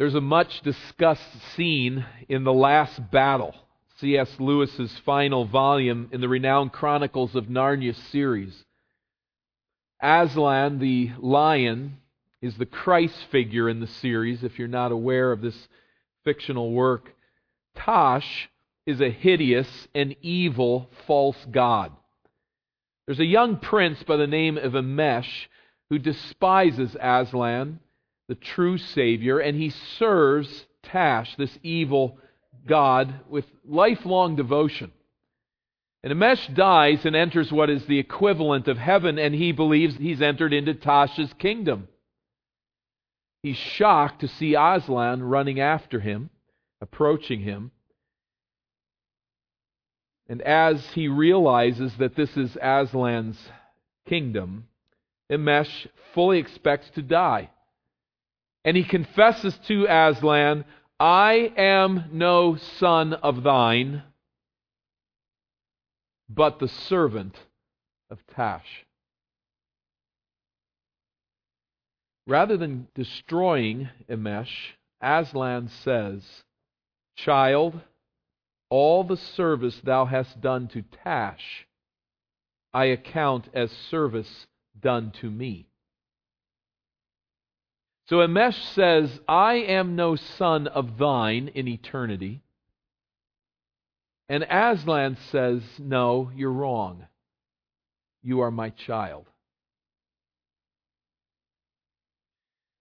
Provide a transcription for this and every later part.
There's a much discussed scene in The Last Battle, C.S. Lewis's final volume in the renowned Chronicles of Narnia series. Aslan, the lion, is the Christ figure in the series, if you're not aware of this fictional work. Tash is a hideous and evil false god. There's a young prince by the name of Emeth who despises Aslan the true Savior, and he serves Tash, this evil God, with lifelong devotion. And Emeth dies and enters what is the equivalent of heaven, and he believes he's entered into Tash's kingdom. He's shocked to see Aslan running after him, approaching him. And as he realizes that this is Aslan's kingdom, Emeth fully expects to die. And he confesses to Aslan, I am no son of thine, but the servant of Tash. Rather than destroying Emeth, Aslan says, Child, all the service thou hast done to Tash, I account as service done to me. So Emeth says, I am no son of thine in eternity. And Aslan says, No, you're wrong. You are my child.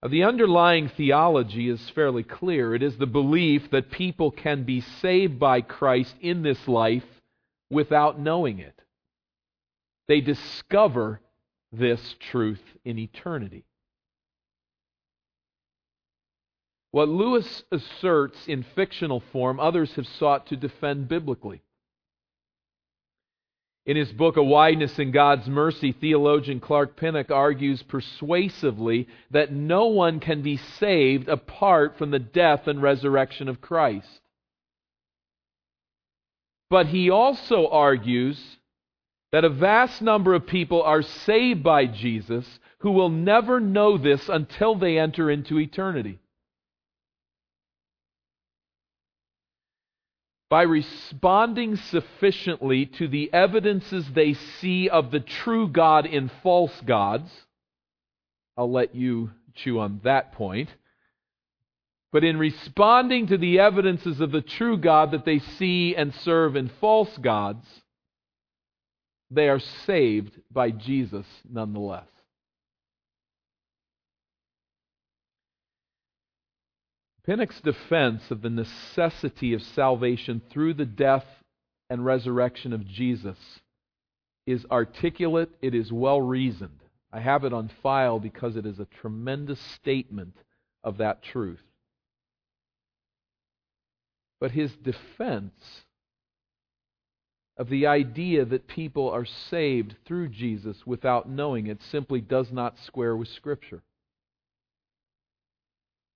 Now, the underlying theology is fairly clear. It is the belief that people can be saved by Christ in this life without knowing it. They discover this truth in eternity. What Lewis asserts in fictional form, others have sought to defend biblically. In his book, A Wideness in God's Mercy, theologian Clark Pinnock argues persuasively that no one can be saved apart from the death and resurrection of Christ. But he also argues that a vast number of people are saved by Jesus who will never know this until they enter into eternity. By responding sufficiently to the evidences they see of the true God in false gods. I'll let you chew on that point. But in responding to the evidences of the true God that they see and serve in false gods, they are saved by Jesus nonetheless. Pinnock's defense of the necessity of salvation through the death and resurrection of Jesus is articulate, it is well reasoned. I have it on file because it is a tremendous statement of that truth. But his defense of the idea that people are saved through Jesus without knowing it simply does not square with Scripture.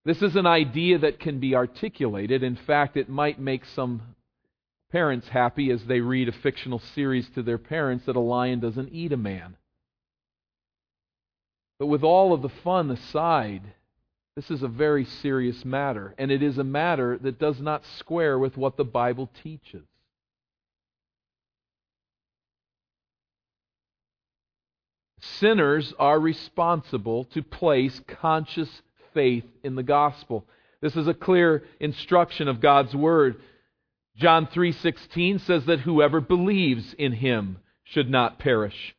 This is an idea that can be articulated. In fact, it might make some parents happy as they read a fictional series to their parents that a lion doesn't eat a man. But with all of the fun aside, this is a very serious matter, and it is a matter that does not square with what the Bible teaches. Sinners are responsible to place conscious faith in the gospel. This is a clear instruction of God's word. John 3:16 says that whoever believes in him should not perish.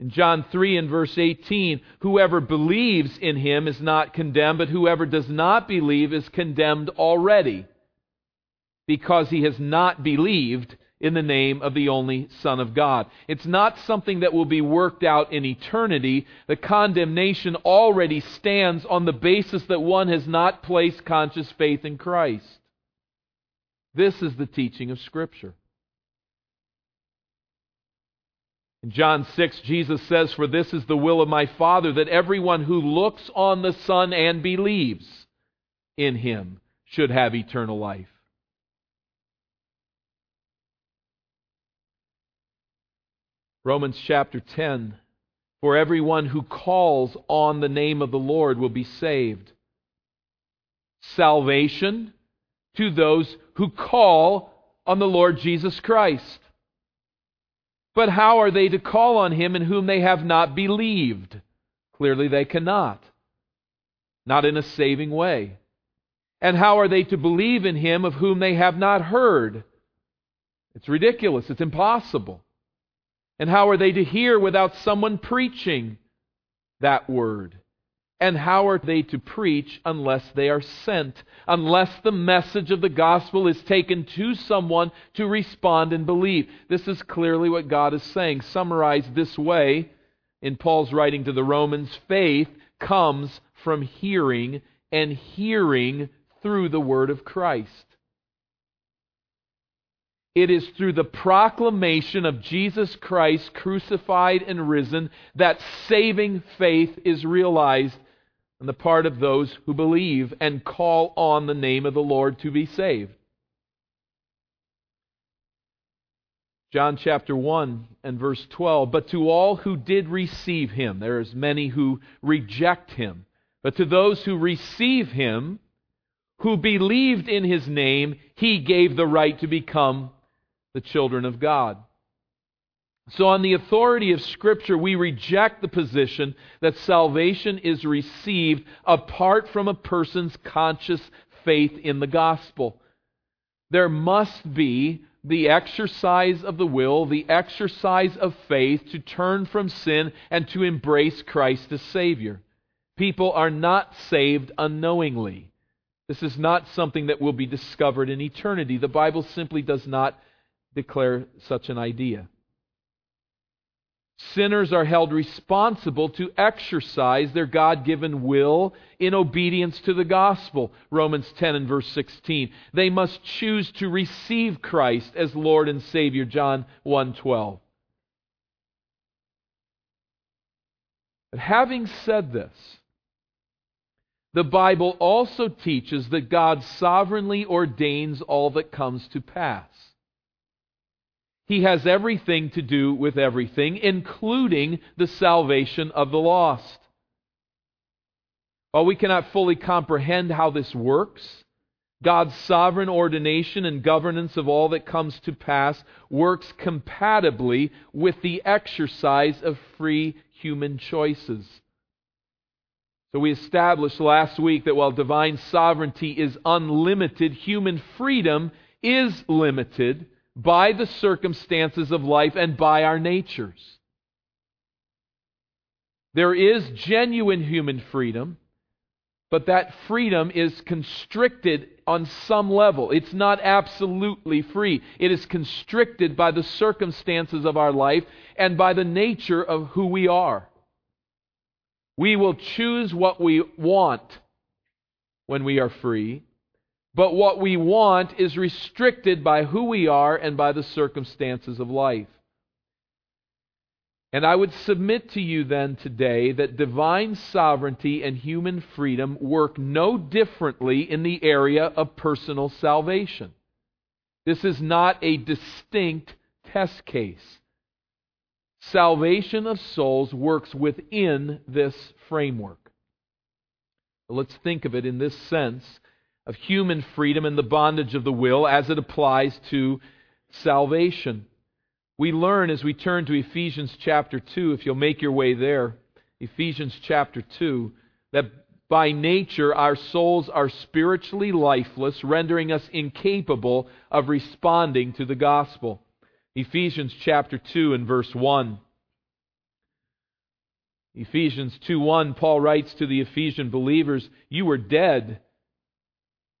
In John 3 and verse 18, whoever believes in him is not condemned, but whoever does not believe is condemned already, because he has not believed in the name of the only Son of God. It's not something that will be worked out in eternity. The condemnation already stands on the basis that one has not placed conscious faith in Christ. This is the teaching of Scripture. In John 6, Jesus says, For this is the will of my Father, that everyone who looks on the Son and believes in him should have eternal life. Romans chapter 10 For everyone who calls on the name of the Lord will be saved. salvation to those who call on the Lord Jesus Christ. But how are they to call on him in whom they have not believed? Clearly they cannot. Not in a saving way. And how are they to believe in him of whom they have not heard? It's ridiculous. It's impossible. And how are they to hear without someone preaching that word? And how are they to preach unless they are sent? Unless the message of the gospel is taken to someone to respond and believe. This is clearly what God is saying. Summarized this way in Paul's writing to the Romans faith comes from hearing, and hearing through the word of Christ. It is through the proclamation of Jesus Christ crucified and risen that saving faith is realized on the part of those who believe and call on the name of the Lord to be saved. John chapter 1 and verse 12. But to all who did receive him, there is many who reject him. But to those who receive him, who believed in his name, he gave the right to become the children of God. So, on the authority of Scripture, we reject the position that salvation is received apart from a person's conscious faith in the gospel. There must be the exercise of the will, the exercise of faith to turn from sin and to embrace Christ as Savior. People are not saved unknowingly. This is not something that will be discovered in eternity. The Bible simply does not declare such an idea. Sinners are held responsible to exercise their God given will in obedience to the gospel. Romans 10 and verse 16. They must choose to receive Christ as Lord and Savior. John 1 12. But having said this, the Bible also teaches that God sovereignly ordains all that comes to pass. He has everything to do with everything, including the salvation of the lost. While we cannot fully comprehend how this works, God's sovereign ordination and governance of all that comes to pass works compatibly with the exercise of free human choices. So we established last week that while divine sovereignty is unlimited, human freedom is limited by the circumstances of life and by our natures. There is genuine human freedom, but that freedom is constricted on some level. It's not absolutely free. It is constricted by the circumstances of our life and by the nature of who we are. We will choose what we want when we are free, but what we want is restricted by who we are and by the circumstances of life. And I would submit to you then today that divine sovereignty and human freedom work no differently in the area of personal salvation. This is not a distinct test case. Salvation of souls works within this framework. Let's think of it in this sense of human freedom and the bondage of the will as it applies to salvation. We learn as we turn to Ephesians chapter 2, if you'll make your way there, Ephesians chapter 2, that by nature our souls are spiritually lifeless, rendering us incapable of responding to the gospel. Ephesians chapter 2 and verse 1. Ephesians 2:1 Paul writes to the Ephesian believers, "You were dead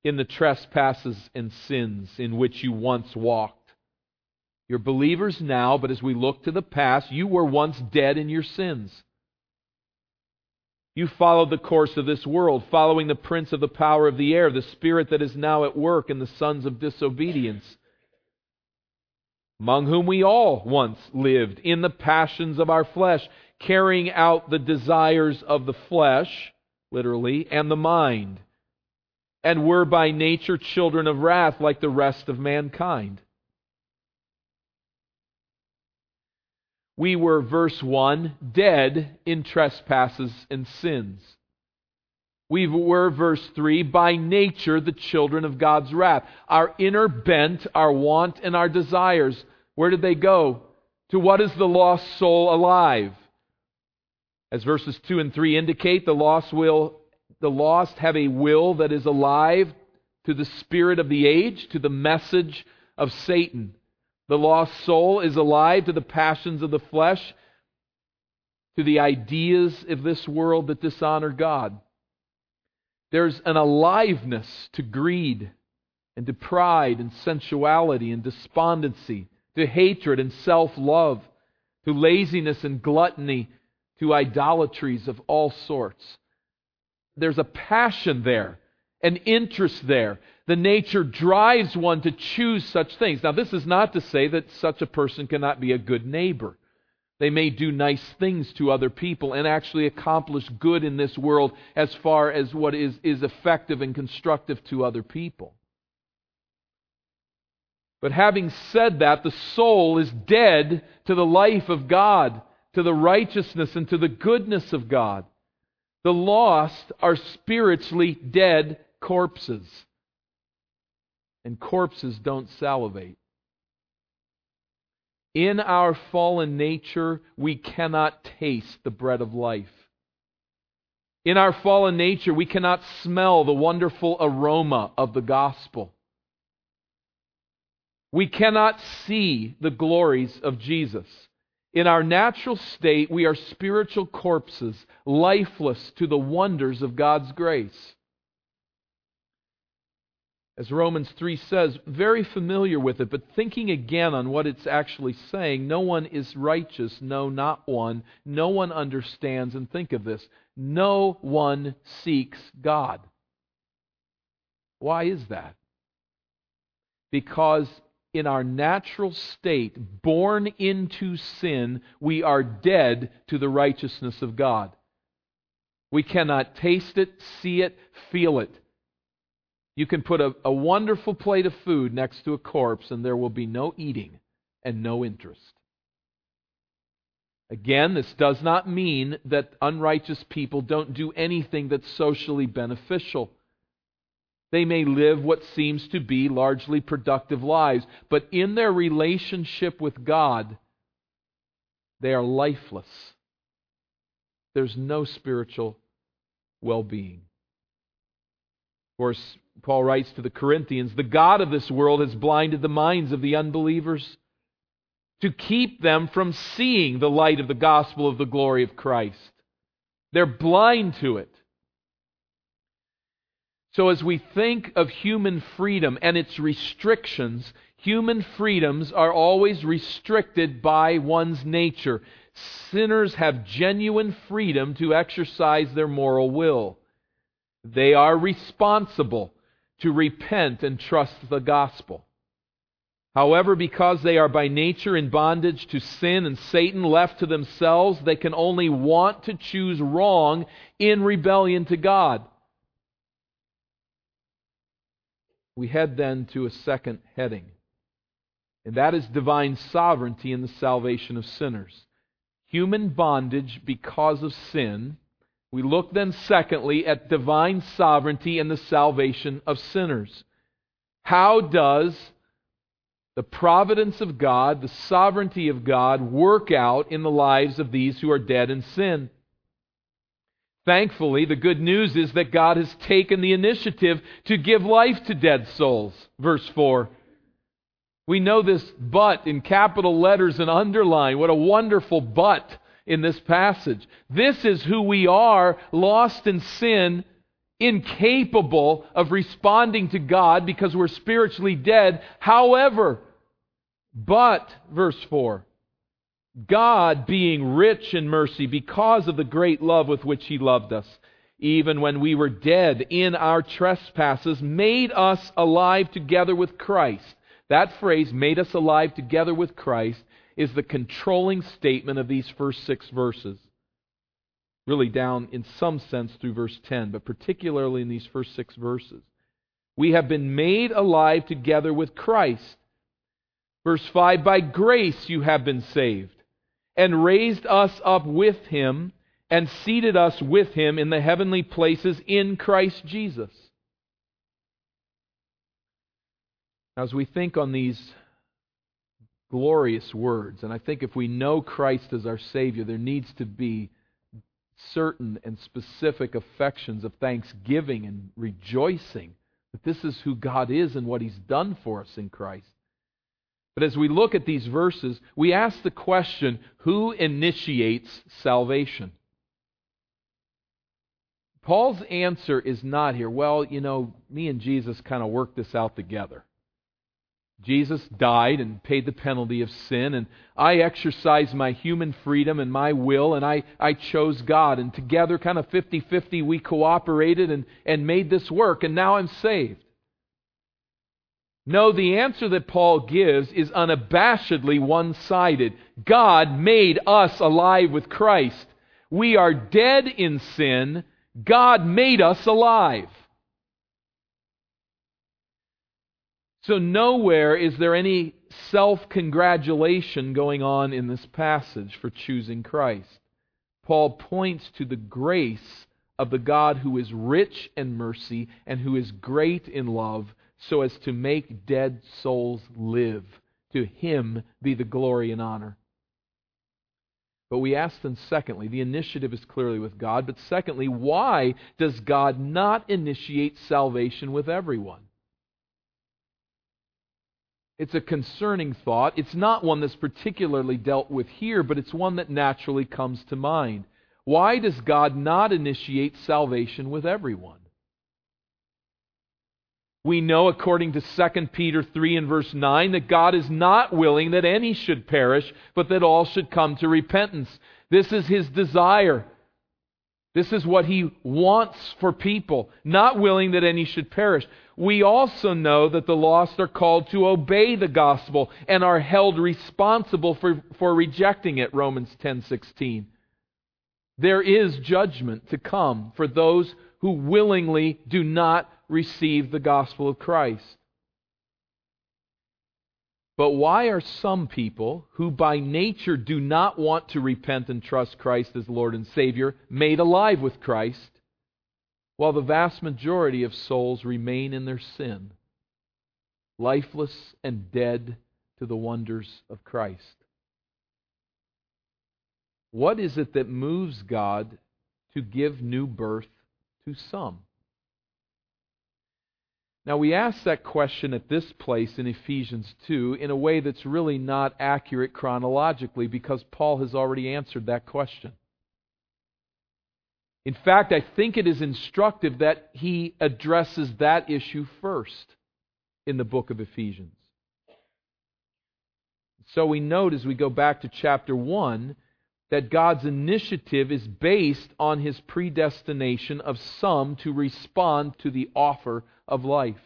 in the trespasses and sins in which you once walked. You're believers now, but as we look to the past, you were once dead in your sins. You followed the course of this world, following the prince of the power of the air, the spirit that is now at work in the sons of disobedience, among whom we all once lived in the passions of our flesh, carrying out the desires of the flesh, literally, and the mind and were by nature children of wrath like the rest of mankind. We were, verse 1, dead in trespasses and sins. We were, verse 3, by nature the children of God's wrath. Our inner bent, our want, and our desires, where did they go? To what is the lost soul alive? As verses 2 and 3 indicate, the lost will the lost have a will that is alive to the spirit of the age, to the message of Satan. The lost soul is alive to the passions of the flesh, to the ideas of this world that dishonor God. There's an aliveness to greed and to pride and sensuality and despondency, to hatred and self love, to laziness and gluttony, to idolatries of all sorts. There's a passion there, an interest there. The nature drives one to choose such things. Now, this is not to say that such a person cannot be a good neighbor. They may do nice things to other people and actually accomplish good in this world as far as what is, is effective and constructive to other people. But having said that, the soul is dead to the life of God, to the righteousness and to the goodness of God. The lost are spiritually dead corpses. And corpses don't salivate. In our fallen nature, we cannot taste the bread of life. In our fallen nature, we cannot smell the wonderful aroma of the gospel. We cannot see the glories of Jesus. In our natural state, we are spiritual corpses, lifeless to the wonders of God's grace as Romans 3 says, very familiar with it, but thinking again on what it's actually saying, no one is righteous, no, not one. No one understands, and think of this no one seeks God. Why is that? Because in our natural state, born into sin, we are dead to the righteousness of God. We cannot taste it, see it, feel it. You can put a, a wonderful plate of food next to a corpse, and there will be no eating and no interest. Again, this does not mean that unrighteous people don't do anything that's socially beneficial. They may live what seems to be largely productive lives, but in their relationship with God, they are lifeless. There's no spiritual well being. Of course, Paul writes to the Corinthians the God of this world has blinded the minds of the unbelievers to keep them from seeing the light of the gospel of the glory of Christ. They're blind to it. So, as we think of human freedom and its restrictions, human freedoms are always restricted by one's nature. Sinners have genuine freedom to exercise their moral will. They are responsible to repent and trust the gospel. However, because they are by nature in bondage to sin and Satan, left to themselves, they can only want to choose wrong in rebellion to God. We head then to a second heading, and that is divine sovereignty in the salvation of sinners. Human bondage because of sin we look then, secondly, at divine sovereignty and the salvation of sinners. How does the providence of God, the sovereignty of God, work out in the lives of these who are dead in sin? Thankfully, the good news is that God has taken the initiative to give life to dead souls. Verse 4. We know this but in capital letters and underline. What a wonderful but in this passage. This is who we are, lost in sin, incapable of responding to God because we're spiritually dead. However, but, verse 4, God being rich in mercy because of the great love with which He loved us, even when we were dead in our trespasses, made us alive together with Christ. That phrase, made us alive together with Christ, is the controlling statement of these first six verses. Really, down in some sense through verse 10, but particularly in these first six verses. We have been made alive together with Christ. Verse 5 By grace you have been saved, and raised us up with him, and seated us with him in the heavenly places in Christ Jesus. Now as we think on these glorious words, and I think if we know Christ as our Savior, there needs to be certain and specific affections of thanksgiving and rejoicing that this is who God is and what He's done for us in Christ. But as we look at these verses, we ask the question who initiates salvation? Paul's answer is not here, well, you know, me and Jesus kind of worked this out together. Jesus died and paid the penalty of sin, and I exercised my human freedom and my will, and I, I chose God. And together, kind of 50 50, we cooperated and, and made this work, and now I'm saved. No, the answer that Paul gives is unabashedly one sided. God made us alive with Christ. We are dead in sin. God made us alive. So, nowhere is there any self congratulation going on in this passage for choosing Christ. Paul points to the grace of the God who is rich in mercy and who is great in love, so as to make dead souls live. To him be the glory and honor. But we ask then, secondly, the initiative is clearly with God, but secondly, why does God not initiate salvation with everyone? It's a concerning thought. It's not one that's particularly dealt with here, but it's one that naturally comes to mind. Why does God not initiate salvation with everyone? We know, according to 2 Peter 3 and verse 9, that God is not willing that any should perish, but that all should come to repentance. This is his desire. This is what he wants for people, not willing that any should perish. We also know that the lost are called to obey the gospel and are held responsible for, for rejecting it, Romans 10:16. There is judgment to come for those who willingly do not receive the gospel of Christ. But why are some people who by nature do not want to repent and trust Christ as Lord and Savior made alive with Christ, while the vast majority of souls remain in their sin, lifeless and dead to the wonders of Christ? What is it that moves God to give new birth to some? Now, we ask that question at this place in Ephesians 2 in a way that's really not accurate chronologically because Paul has already answered that question. In fact, I think it is instructive that he addresses that issue first in the book of Ephesians. So we note as we go back to chapter 1 that God's initiative is based on his predestination of some to respond to the offer of life.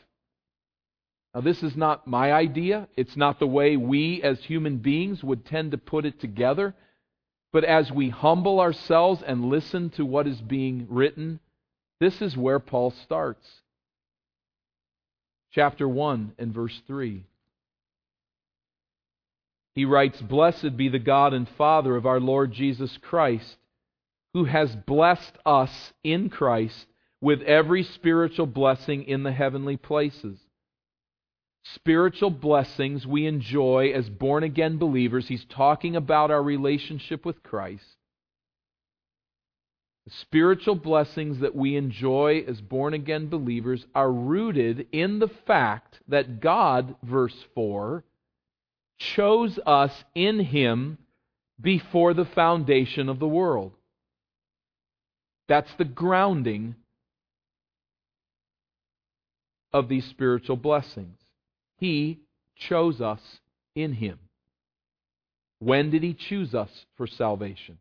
Now, this is not my idea. It's not the way we as human beings would tend to put it together. But as we humble ourselves and listen to what is being written, this is where Paul starts. Chapter 1 and verse 3. He writes, Blessed be the God and Father of our Lord Jesus Christ, who has blessed us in Christ with every spiritual blessing in the heavenly places. Spiritual blessings we enjoy as born again believers. He's talking about our relationship with Christ. The spiritual blessings that we enjoy as born again believers are rooted in the fact that God, verse 4, chose us in Him before the foundation of the world. That's the grounding of these spiritual blessings. He chose us in Him. When did He choose us for salvation?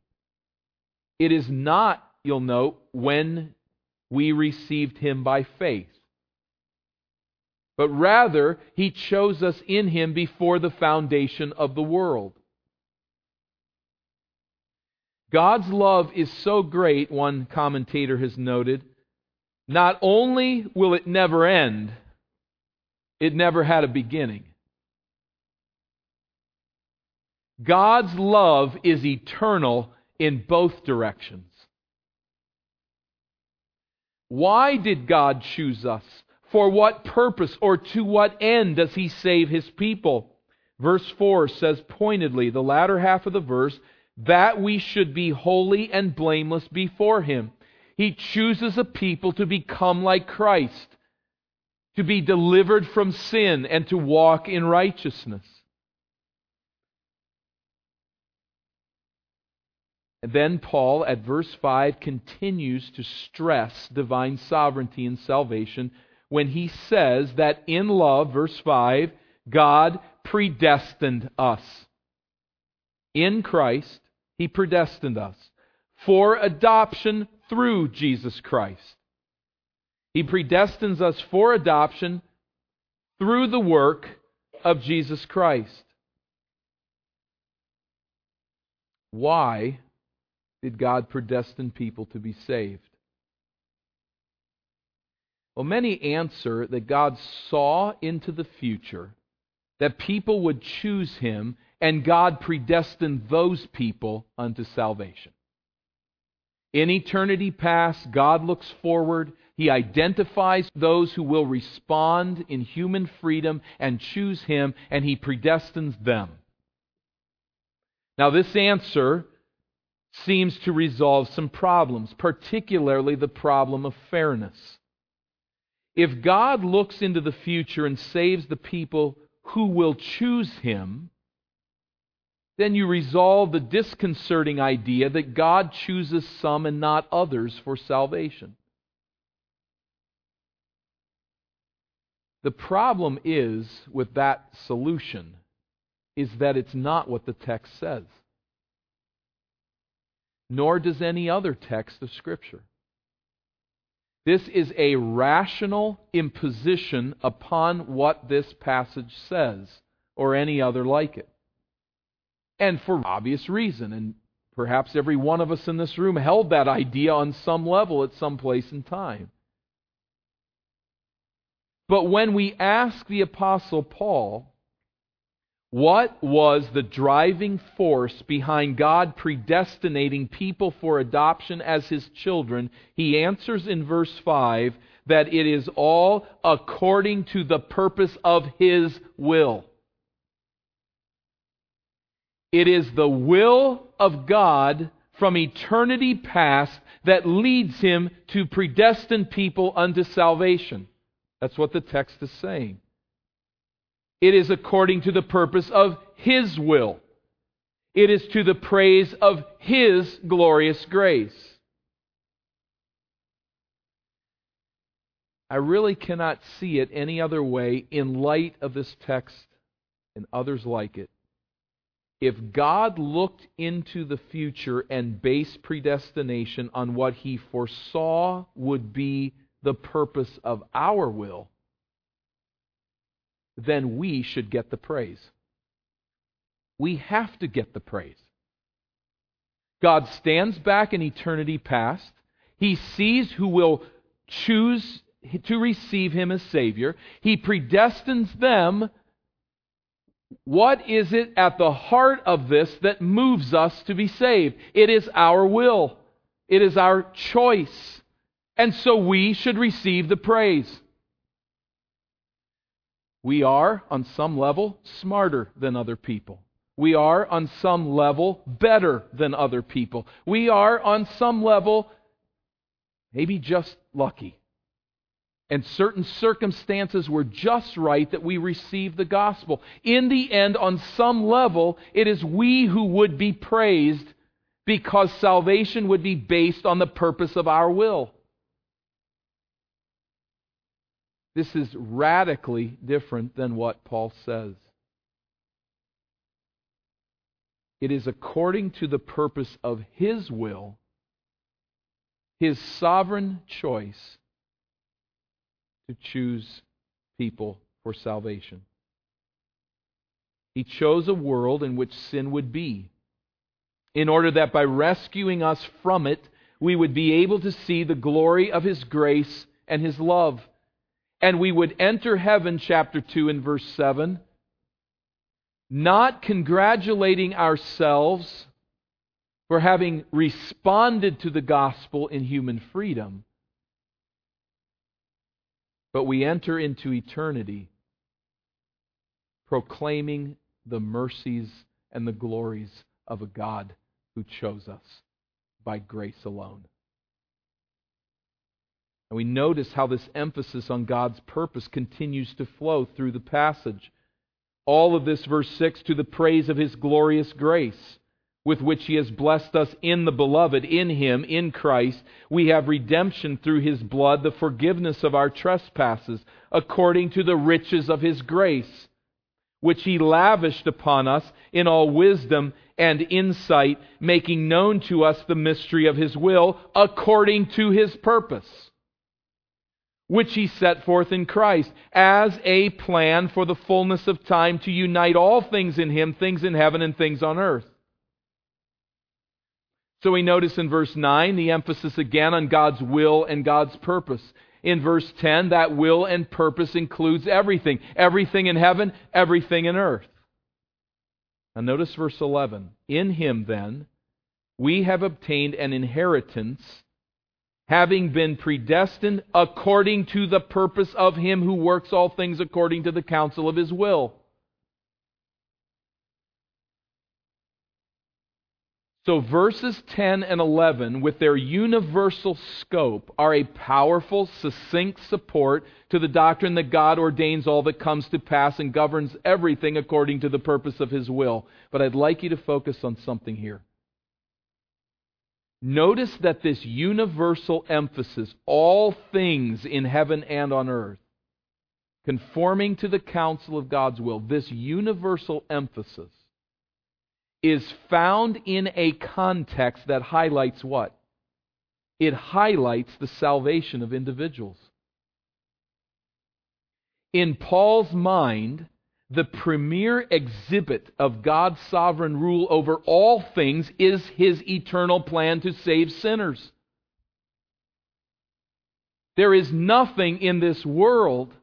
It is not, you'll note, when we received Him by faith. But rather, He chose us in Him before the foundation of the world. God's love is so great, one commentator has noted, not only will it never end, it never had a beginning. God's love is eternal in both directions. Why did God choose us? For what purpose or to what end does He save His people? Verse 4 says pointedly, the latter half of the verse, that we should be holy and blameless before Him. He chooses a people to become like Christ, to be delivered from sin, and to walk in righteousness. And then Paul, at verse 5, continues to stress divine sovereignty and salvation when he says that in love, verse 5, God predestined us. In Christ, He predestined us for adoption through Jesus Christ. He predestines us for adoption through the work of Jesus Christ. Why did God predestine people to be saved? Well, many answer that God saw into the future that people would choose him, and God predestined those people unto salvation. In eternity past, God looks forward. He identifies those who will respond in human freedom and choose Him, and He predestines them. Now, this answer seems to resolve some problems, particularly the problem of fairness. If God looks into the future and saves the people who will choose Him, then you resolve the disconcerting idea that God chooses some and not others for salvation. The problem is with that solution is that it's not what the text says. Nor does any other text of Scripture. This is a rational imposition upon what this passage says, or any other like it. And for obvious reason, and perhaps every one of us in this room held that idea on some level at some place in time. But when we ask the Apostle Paul, what was the driving force behind God predestinating people for adoption as his children? He answers in verse 5 that it is all according to the purpose of his will. It is the will of God from eternity past that leads him to predestine people unto salvation. That's what the text is saying. It is according to the purpose of His will. It is to the praise of His glorious grace. I really cannot see it any other way in light of this text and others like it. If God looked into the future and based predestination on what He foresaw would be the purpose of our will, then we should get the praise. We have to get the praise. God stands back in eternity past. He sees who will choose to receive Him as Savior. He predestines them. What is it at the heart of this that moves us to be saved? It is our will, it is our choice. And so we should receive the praise. We are, on some level, smarter than other people. We are, on some level, better than other people. We are, on some level, maybe just lucky. And certain circumstances were just right that we receive the gospel. In the end, on some level, it is we who would be praised because salvation would be based on the purpose of our will. This is radically different than what Paul says. It is according to the purpose of His will, His sovereign choice to choose people for salvation. He chose a world in which sin would be, in order that by rescuing us from it, we would be able to see the glory of His grace and His love and we would enter heaven, chapter 2 and verse 7, not congratulating ourselves for having responded to the gospel in human freedom, But we enter into eternity proclaiming the mercies and the glories of a God who chose us by grace alone. And we notice how this emphasis on God's purpose continues to flow through the passage. All of this, verse 6, to the praise of His glorious grace, with which He has blessed us in the Beloved, in Him, in Christ. We have redemption through His blood, the forgiveness of our trespasses, according to the riches of His grace, which He lavished upon us in all wisdom and insight, making known to us the mystery of His will, according to His purpose which he set forth in Christ as a plan for the fullness of time to unite all things in him, things in heaven and things on earth. So we notice in verse 9 the emphasis again on God's will and God's purpose. In verse 10, that will and purpose includes everything everything in heaven, everything in earth. Now notice verse 11. In him, then, we have obtained an inheritance having been predestined according to the purpose of him who works all things according to the counsel of his will. So, verses 10 and 11, with their universal scope, are a powerful, succinct support to the doctrine that God ordains all that comes to pass and governs everything according to the purpose of His will. But I'd like you to focus on something here. Notice that this universal emphasis, all things in heaven and on earth, conforming to the counsel of God's will, this universal emphasis is found in a context that highlights what? It highlights the salvation of individuals. In Paul's mind, the premier exhibit of God's sovereign rule over all things is his eternal plan to save sinners. There is nothing in this world,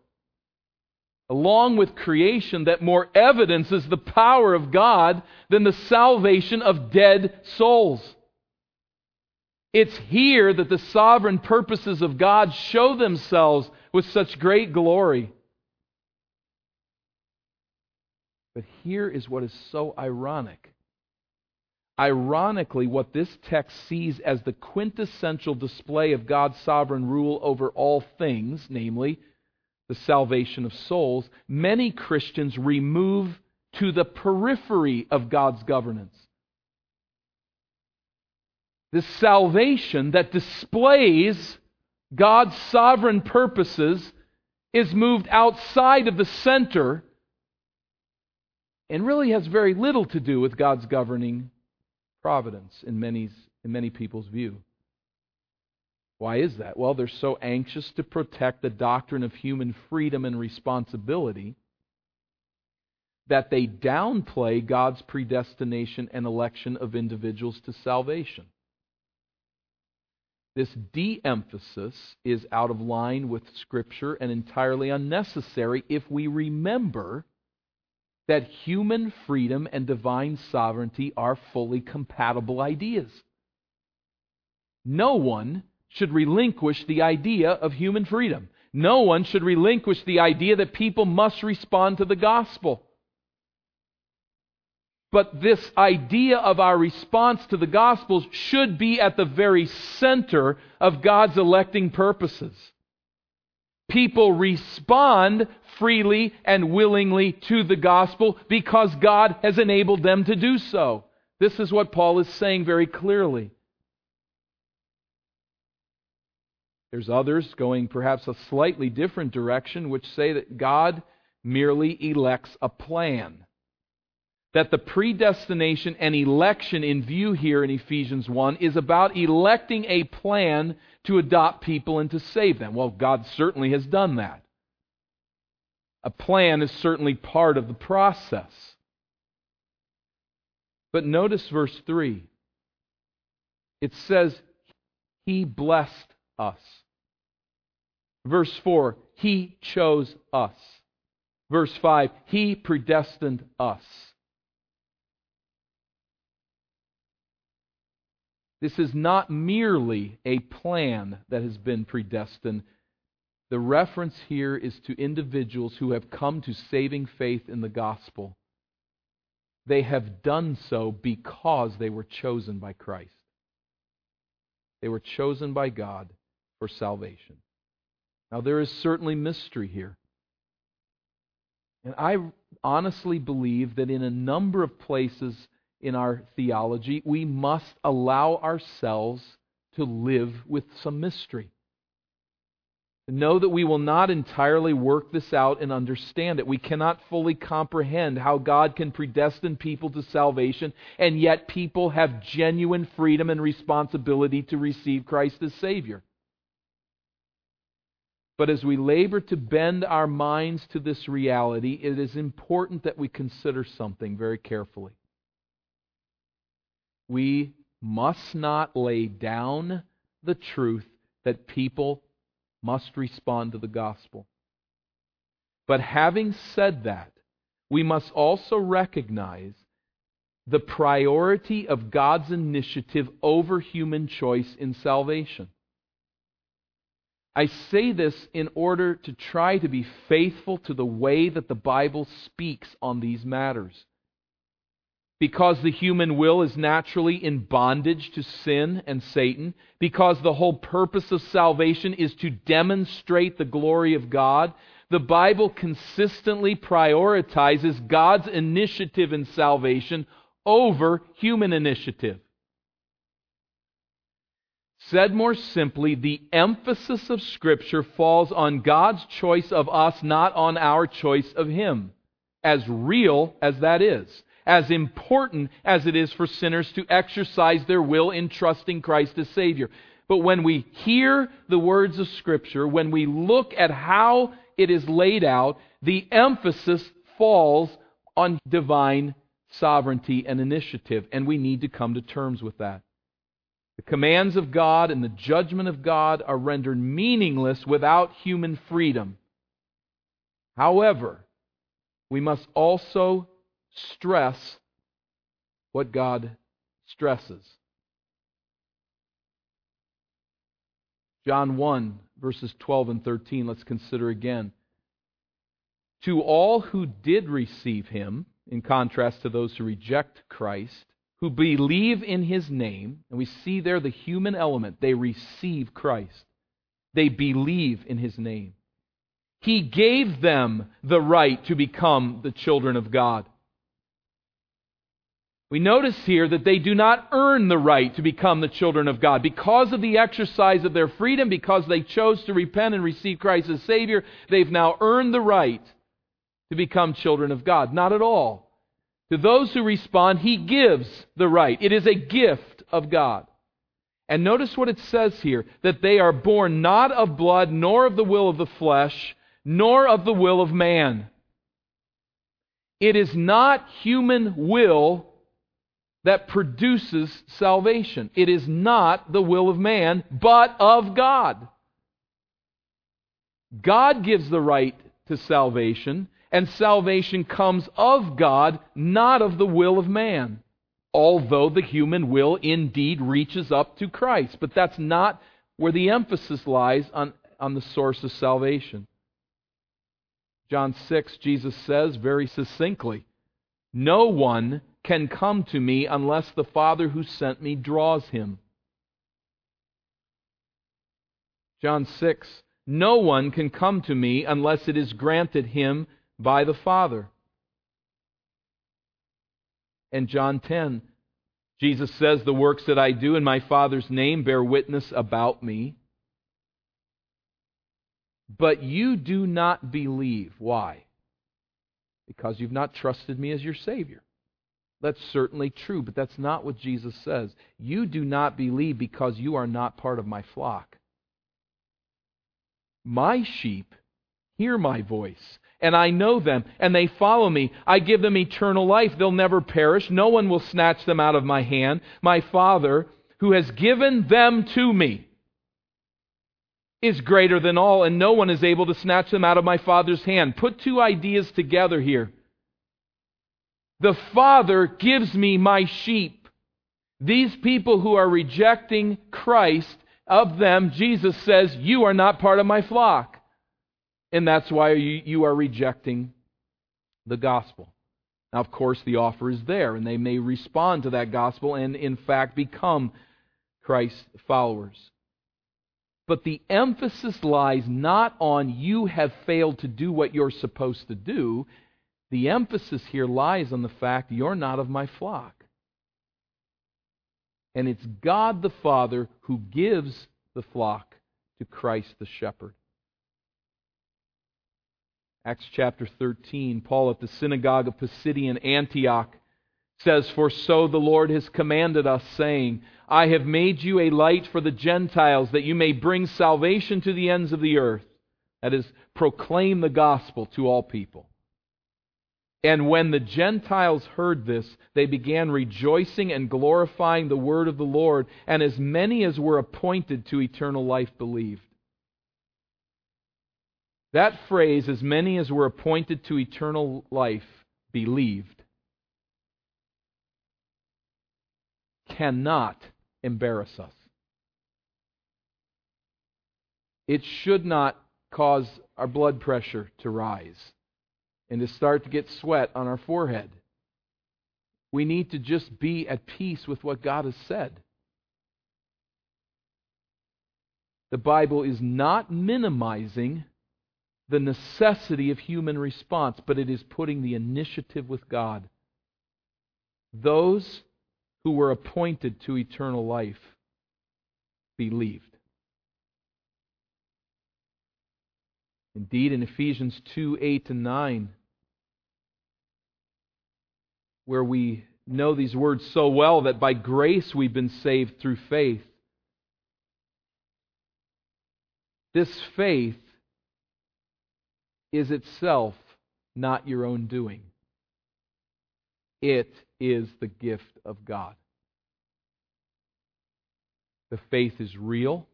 along with creation, that more evidences the power of God than the salvation of dead souls. It's here that the sovereign purposes of God show themselves with such great glory. But here is what is so ironic. Ironically, what this text sees as the quintessential display of God's sovereign rule over all things, namely the salvation of souls, many Christians remove to the periphery of God's governance. The salvation that displays God's sovereign purposes is moved outside of the center and really has very little to do with God's governing providence in, many's, in many people's view. Why is that? Well, they're so anxious to protect the doctrine of human freedom and responsibility that they downplay God's predestination and election of individuals to salvation. This de emphasis is out of line with Scripture and entirely unnecessary if we remember that human freedom and divine sovereignty are fully compatible ideas. No one should relinquish the idea of human freedom. No one should relinquish the idea that people must respond to the gospel. But this idea of our response to the gospel should be at the very center of God's electing purposes. People respond freely and willingly to the gospel because God has enabled them to do so. This is what Paul is saying very clearly. There's others going perhaps a slightly different direction, which say that God merely elects a plan. That the predestination and election in view here in Ephesians 1 is about electing a plan to adopt people and to save them. Well, God certainly has done that. A plan is certainly part of the process. But notice verse 3. It says, He blessed us. Verse 4, He chose us. Verse 5, He predestined us. This is not merely a plan that has been predestined. The reference here is to individuals who have come to saving faith in the gospel. They have done so because they were chosen by Christ. They were chosen by God for salvation. Now, there is certainly mystery here. And I honestly believe that in a number of places in our theology, we must allow ourselves to live with some mystery. Know that we will not entirely work this out and understand it. We cannot fully comprehend how God can predestine people to salvation, and yet people have genuine freedom and responsibility to receive Christ as Savior. But as we labor to bend our minds to this reality, it is important that we consider something very carefully. We must not lay down the truth that people must respond to the gospel. But having said that, we must also recognize the priority of God's initiative over human choice in salvation. I say this in order to try to be faithful to the way that the Bible speaks on these matters because the human will is naturally in bondage to sin and Satan, because the whole purpose of salvation is to demonstrate the glory of God, the Bible consistently prioritizes God's initiative in salvation over human initiative. Said more simply, the emphasis of Scripture falls on God's choice of us, not on our choice of Him, as real as that is as important as it is for sinners to exercise their will in trusting Christ as Savior. But when we hear the words of Scripture, when we look at how it is laid out, the emphasis falls on divine sovereignty and initiative, and we need to come to terms with that. The commands of God and the judgment of God are rendered meaningless without human freedom. However, we must also stress what God stresses. John 1, verses 12 and 13, let's consider again. To all who did receive him, in contrast to those who reject Christ, who believe in his name, and we see there the human element, they receive Christ. They believe in his name. He gave them the right to become the children of God. We notice here that they do not earn the right to become the children of God. Because of the exercise of their freedom, because they chose to repent and receive Christ as Savior, they've now earned the right to become children of God. Not at all. To those who respond, He gives the right. It is a gift of God. And notice what it says here that they are born not of blood, nor of the will of the flesh, nor of the will of man. It is not human will that produces salvation. It is not the will of man, but of God. God gives the right to salvation, and salvation comes of God, not of the will of man. Although the human will indeed reaches up to Christ. But that's not where the emphasis lies on, on the source of salvation. John 6, Jesus says very succinctly No one can come to me unless the Father who sent me draws him. John 6 No one can come to me unless it is granted him by the Father. And John 10 Jesus says, The works that I do in my Father's name bear witness about me. But you do not believe. Why? Because you've not trusted me as your Savior. That's certainly true, but that's not what Jesus says. You do not believe because you are not part of my flock. My sheep hear my voice, and I know them, and they follow me. I give them eternal life. They'll never perish. No one will snatch them out of my hand. My Father, who has given them to me, is greater than all, and no one is able to snatch them out of my Father's hand. Put two ideas together here. The Father gives me my sheep. These people who are rejecting Christ, of them, Jesus says, You are not part of my flock. And that's why you, are rejecting the gospel. Now, of course, the offer is there, and they may respond to that gospel and, in fact, become Christ's followers. But the emphasis lies not on you have failed to do what you're supposed to do. The emphasis here lies on the fact you're not of my flock. And it's God the Father who gives the flock to Christ the shepherd. Acts chapter 13, Paul at the synagogue of Pisidian Antioch says, For so the Lord has commanded us, saying, I have made you a light for the Gentiles, that you may bring salvation to the ends of the earth. That is, proclaim the gospel to all people. And when the Gentiles heard this, they began rejoicing and glorifying the word of the Lord, and as many as were appointed to eternal life believed. That phrase, as many as were appointed to eternal life believed, cannot embarrass us. It should not cause our blood pressure to rise and to start to get sweat on our forehead. We need to just be at peace with what God has said. The Bible is not minimizing the necessity of human response, but it is putting the initiative with God. Those who were appointed to eternal life believed. Indeed, in Ephesians 2 8 and 9, where we know these words so well that by grace we've been saved through faith. This faith is itself not your own doing. It is the gift of God. The faith is real.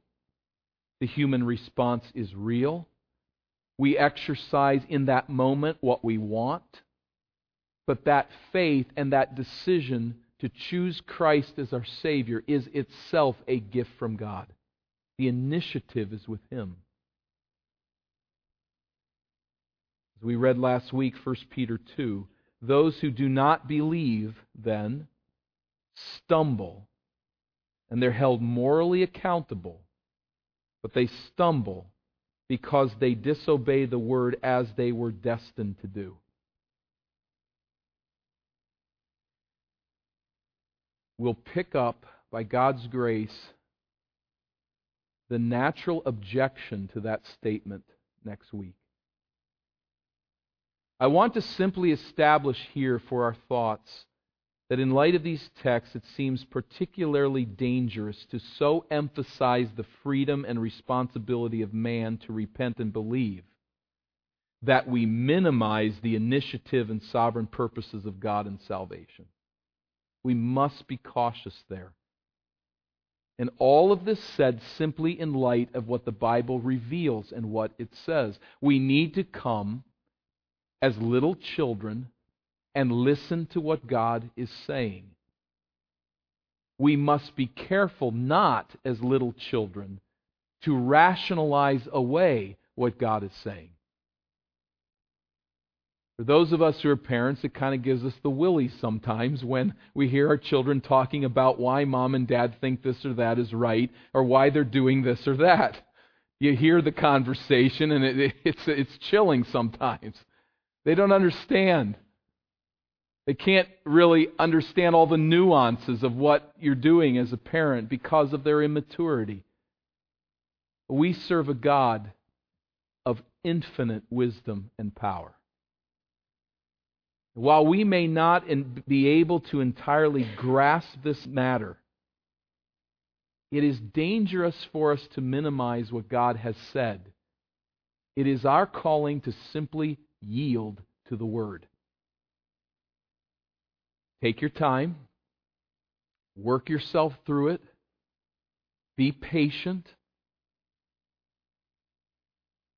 The human response is real. We exercise in that moment what we want. But that faith and that decision to choose Christ as our Savior is itself a gift from God. The initiative is with Him. As we read last week, 1 Peter 2, those who do not believe, then, stumble, and they're held morally accountable, but they stumble because they disobey the word as they were destined to do. We'll pick up, by God's grace, the natural objection to that statement next week. I want to simply establish here for our thoughts that in light of these texts, it seems particularly dangerous to so emphasize the freedom and responsibility of man to repent and believe that we minimize the initiative and sovereign purposes of God in salvation. We must be cautious there. And all of this said simply in light of what the Bible reveals and what it says. We need to come as little children and listen to what God is saying. We must be careful not, as little children, to rationalize away what God is saying. For those of us who are parents, it kind of gives us the willies sometimes when we hear our children talking about why mom and dad think this or that is right, or why they're doing this or that. You hear the conversation, and it, it's, it's chilling sometimes. They don't understand. They can't really understand all the nuances of what you're doing as a parent because of their immaturity. We serve a God of infinite wisdom and power. While we may not be able to entirely grasp this matter, it is dangerous for us to minimize what God has said. It is our calling to simply yield to the Word. Take your time, work yourself through it, be patient,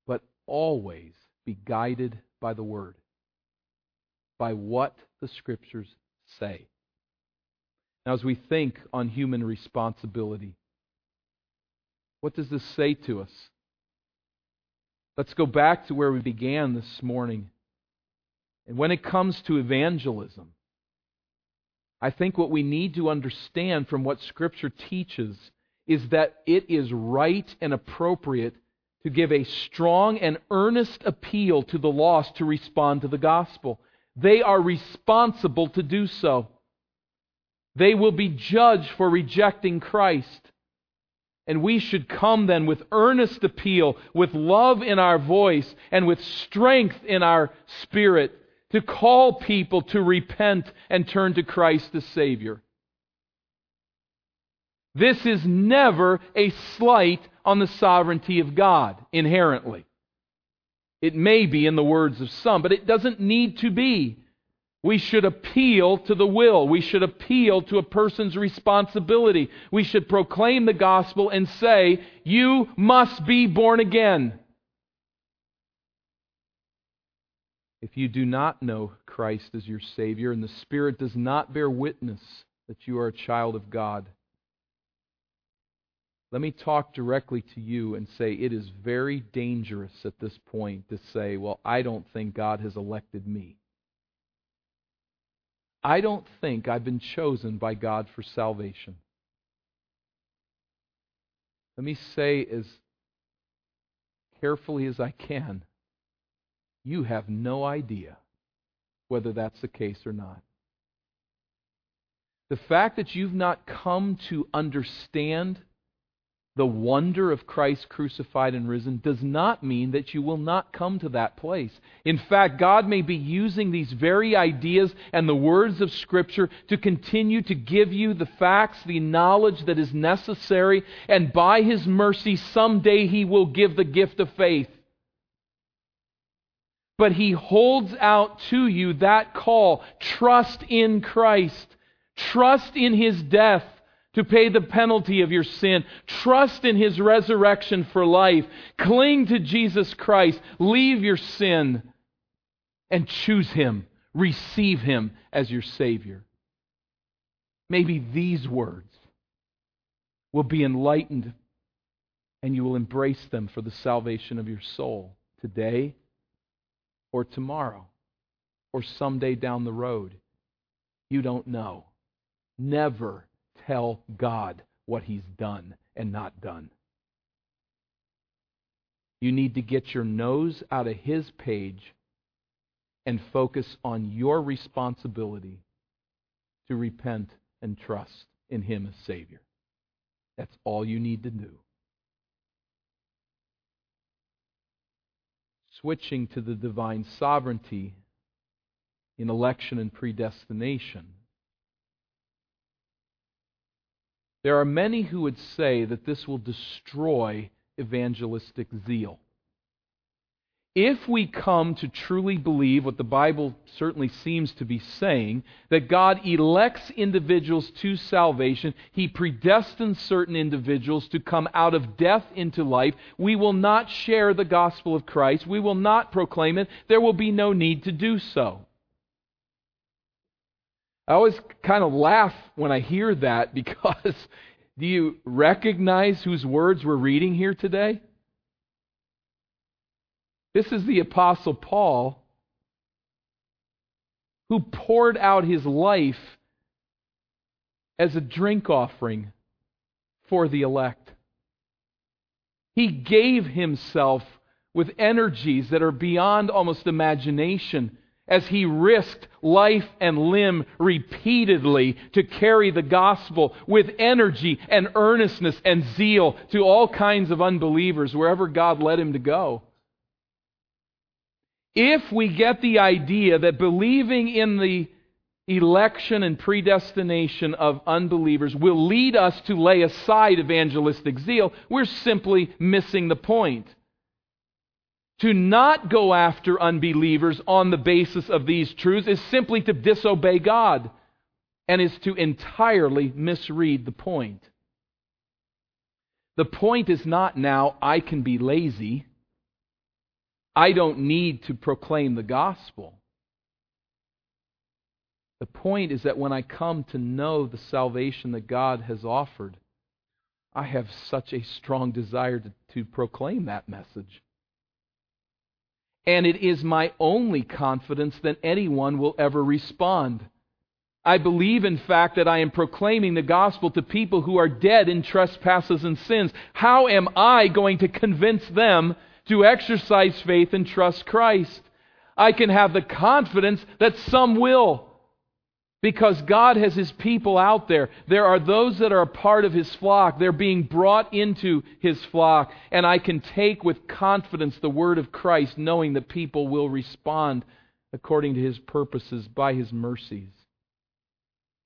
but always be guided by the Word, by what the Scriptures say. Now, as we think on human responsibility, what does this say to us? Let's go back to where we began this morning. And when it comes to evangelism, I think what we need to understand from what Scripture teaches is that it is right and appropriate to give a strong and earnest appeal to the lost to respond to the gospel. They are responsible to do so. They will be judged for rejecting Christ. And we should come then with earnest appeal, with love in our voice, and with strength in our spirit to call people to repent and turn to Christ the Savior. This is never a slight on the sovereignty of God inherently. It may be in the words of some, but it doesn't need to be. We should appeal to the will. We should appeal to a person's responsibility. We should proclaim the gospel and say, You must be born again. If you do not know Christ as your Savior and the Spirit does not bear witness that you are a child of God, let me talk directly to you and say it is very dangerous at this point to say, well, I don't think God has elected me. I don't think I've been chosen by God for salvation. Let me say as carefully as I can you have no idea whether that's the case or not. The fact that you've not come to understand the wonder of Christ crucified and risen does not mean that you will not come to that place. In fact, God may be using these very ideas and the words of Scripture to continue to give you the facts, the knowledge that is necessary, and by His mercy, someday He will give the gift of faith. But He holds out to you that call trust in Christ, trust in His death to pay the penalty of your sin. Trust in His resurrection for life. Cling to Jesus Christ. Leave your sin and choose Him. Receive Him as your Savior. Maybe these words will be enlightened and you will embrace them for the salvation of your soul today or tomorrow or someday down the road. You don't know. Never tell God what He's done and not done. You need to get your nose out of His page and focus on your responsibility to repent and trust in Him as Savior. That's all you need to do. Switching to the divine sovereignty in election and predestination There are many who would say that this will destroy evangelistic zeal. If we come to truly believe what the Bible certainly seems to be saying, that God elects individuals to salvation, He predestines certain individuals to come out of death into life, we will not share the gospel of Christ. We will not proclaim it. There will be no need to do so. I always kind of laugh when I hear that because do you recognize whose words we're reading here today? This is the Apostle Paul who poured out his life as a drink offering for the elect. He gave himself with energies that are beyond almost imagination as he risked life and limb repeatedly to carry the gospel with energy and earnestness and zeal to all kinds of unbelievers wherever God led him to go. If we get the idea that believing in the election and predestination of unbelievers will lead us to lay aside evangelistic zeal, we're simply missing the point. To not go after unbelievers on the basis of these truths is simply to disobey God and is to entirely misread the point. The point is not now, I can be lazy. I don't need to proclaim the gospel. The point is that when I come to know the salvation that God has offered, I have such a strong desire to, to proclaim that message. And it is my only confidence that anyone will ever respond. I believe, in fact, that I am proclaiming the gospel to people who are dead in trespasses and sins. How am I going to convince them to exercise faith and trust Christ? I can have the confidence that some will. Because God has His people out there. There are those that are a part of His flock. They're being brought into His flock. And I can take with confidence the word of Christ, knowing that people will respond according to His purposes by His mercies.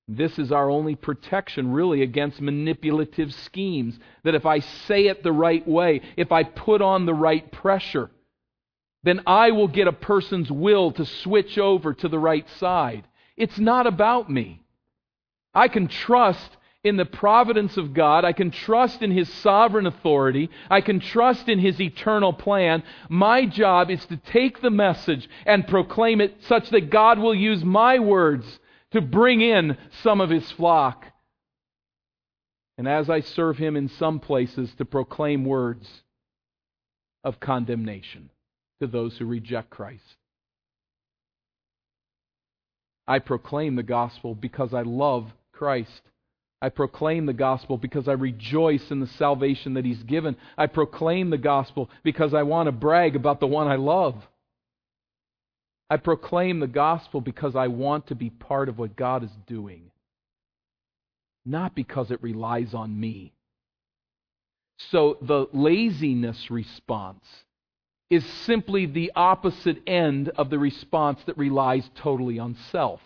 This is our only protection, really, against manipulative schemes. That if I say it the right way, if I put on the right pressure, then I will get a person's will to switch over to the right side. It's not about me. I can trust in the providence of God. I can trust in His sovereign authority. I can trust in His eternal plan. My job is to take the message and proclaim it such that God will use my words to bring in some of His flock. And as I serve Him in some places, to proclaim words of condemnation to those who reject Christ. I proclaim the gospel because I love Christ. I proclaim the gospel because I rejoice in the salvation that He's given. I proclaim the gospel because I want to brag about the one I love. I proclaim the gospel because I want to be part of what God is doing, not because it relies on me. So the laziness response is simply the opposite end of the response that relies totally on self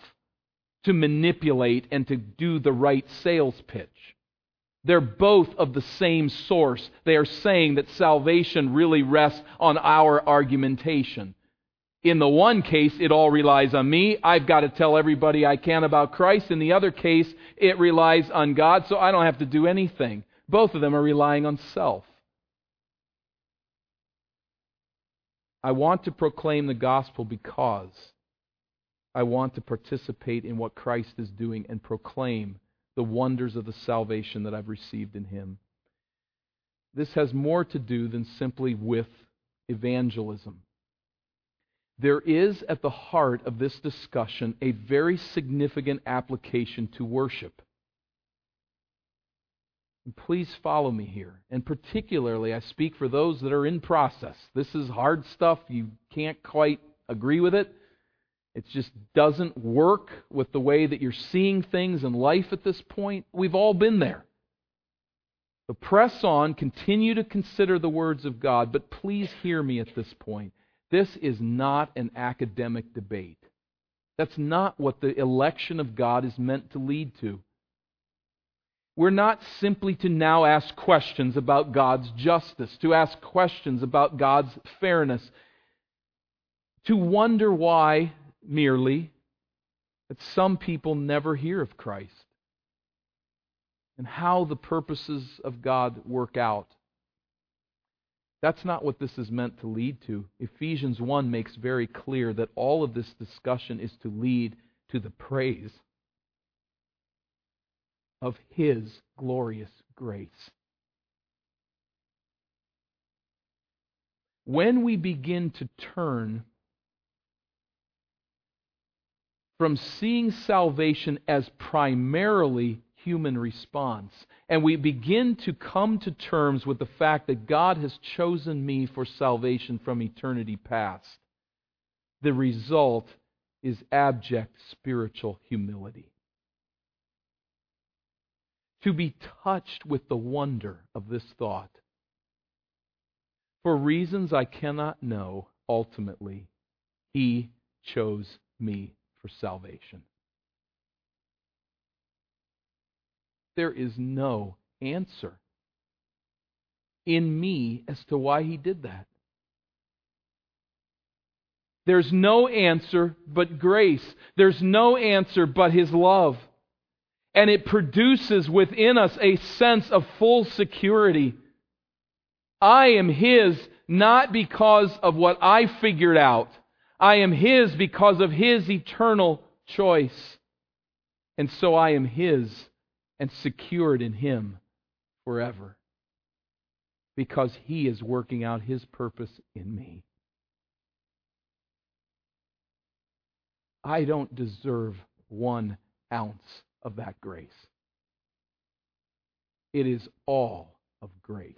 to manipulate and to do the right sales pitch. They're both of the same source. They are saying that salvation really rests on our argumentation. In the one case, it all relies on me. I've got to tell everybody I can about Christ. In the other case, it relies on God, so I don't have to do anything. Both of them are relying on self. I want to proclaim the gospel because I want to participate in what Christ is doing and proclaim the wonders of the salvation that I've received in Him. This has more to do than simply with evangelism. There is at the heart of this discussion a very significant application to worship. Please follow me here. And particularly, I speak for those that are in process. This is hard stuff. You can't quite agree with it. It just doesn't work with the way that you're seeing things in life at this point. We've all been there. But press on, continue to consider the words of God, but please hear me at this point. This is not an academic debate. That's not what the election of God is meant to lead to. We're not simply to now ask questions about God's justice, to ask questions about God's fairness, to wonder why, merely, that some people never hear of Christ and how the purposes of God work out. That's not what this is meant to lead to. Ephesians 1 makes very clear that all of this discussion is to lead to the praise of His glorious grace. When we begin to turn from seeing salvation as primarily human response, and we begin to come to terms with the fact that God has chosen me for salvation from eternity past, the result is abject spiritual humility to be touched with the wonder of this thought. For reasons I cannot know, ultimately, He chose me for salvation. There is no answer in me as to why He did that. There's no answer but grace. There's no answer but His love and it produces within us a sense of full security. I am His not because of what I figured out. I am His because of His eternal choice. And so I am His and secured in Him forever. Because He is working out His purpose in me. I don't deserve one ounce of that grace. It is all of grace.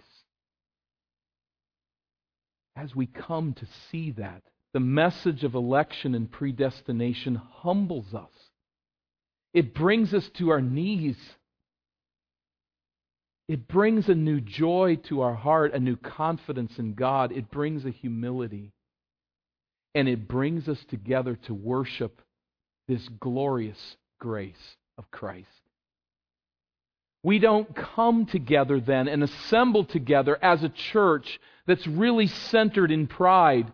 As we come to see that, the message of election and predestination humbles us. It brings us to our knees. It brings a new joy to our heart, a new confidence in God. It brings a humility. And it brings us together to worship this glorious grace of Christ. We don't come together then and assemble together as a church that's really centered in pride,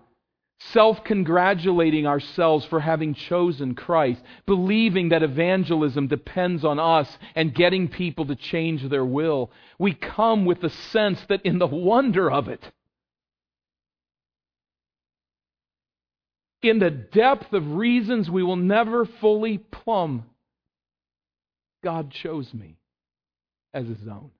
self congratulating ourselves for having chosen Christ, believing that evangelism depends on us and getting people to change their will. We come with the sense that in the wonder of it, in the depth of reasons we will never fully plumb, God chose me as his own.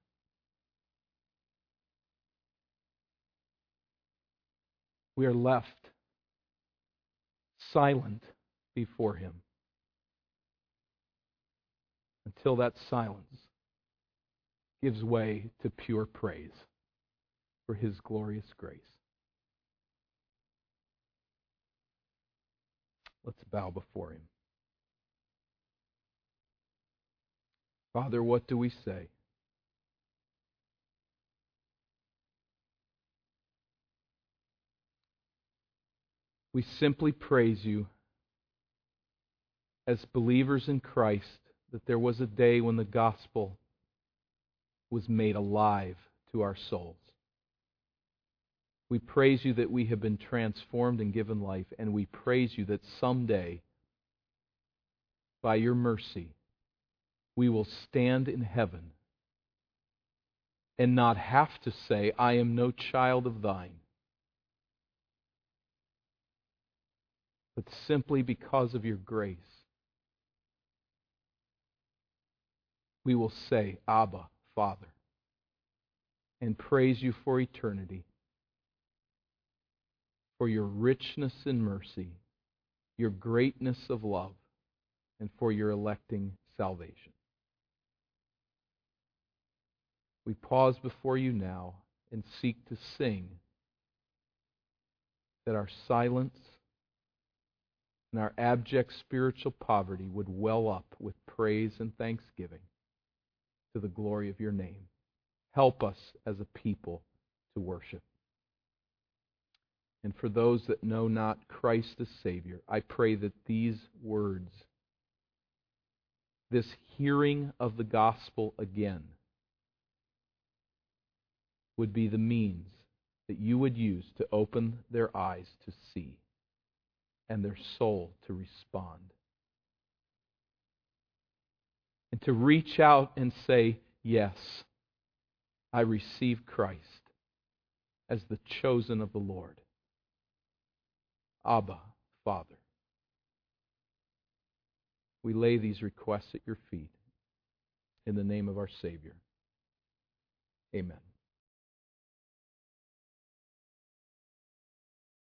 We are left silent before him until that silence gives way to pure praise for his glorious grace. Let's bow before him. Father, what do we say? We simply praise you as believers in Christ that there was a day when the gospel was made alive to our souls. We praise you that we have been transformed and given life, and we praise you that someday, by your mercy, we will stand in heaven and not have to say, I am no child of thine. But simply because of your grace, we will say, Abba, Father, and praise you for eternity for your richness in mercy, your greatness of love, and for your electing salvation. We pause before you now and seek to sing that our silence and our abject spiritual poverty would well up with praise and thanksgiving to the glory of your name. Help us as a people to worship. And for those that know not Christ as Savior, I pray that these words, this hearing of the gospel again, would be the means that you would use to open their eyes to see and their soul to respond. And to reach out and say, Yes, I receive Christ as the chosen of the Lord. Abba, Father. We lay these requests at your feet in the name of our Savior. Amen.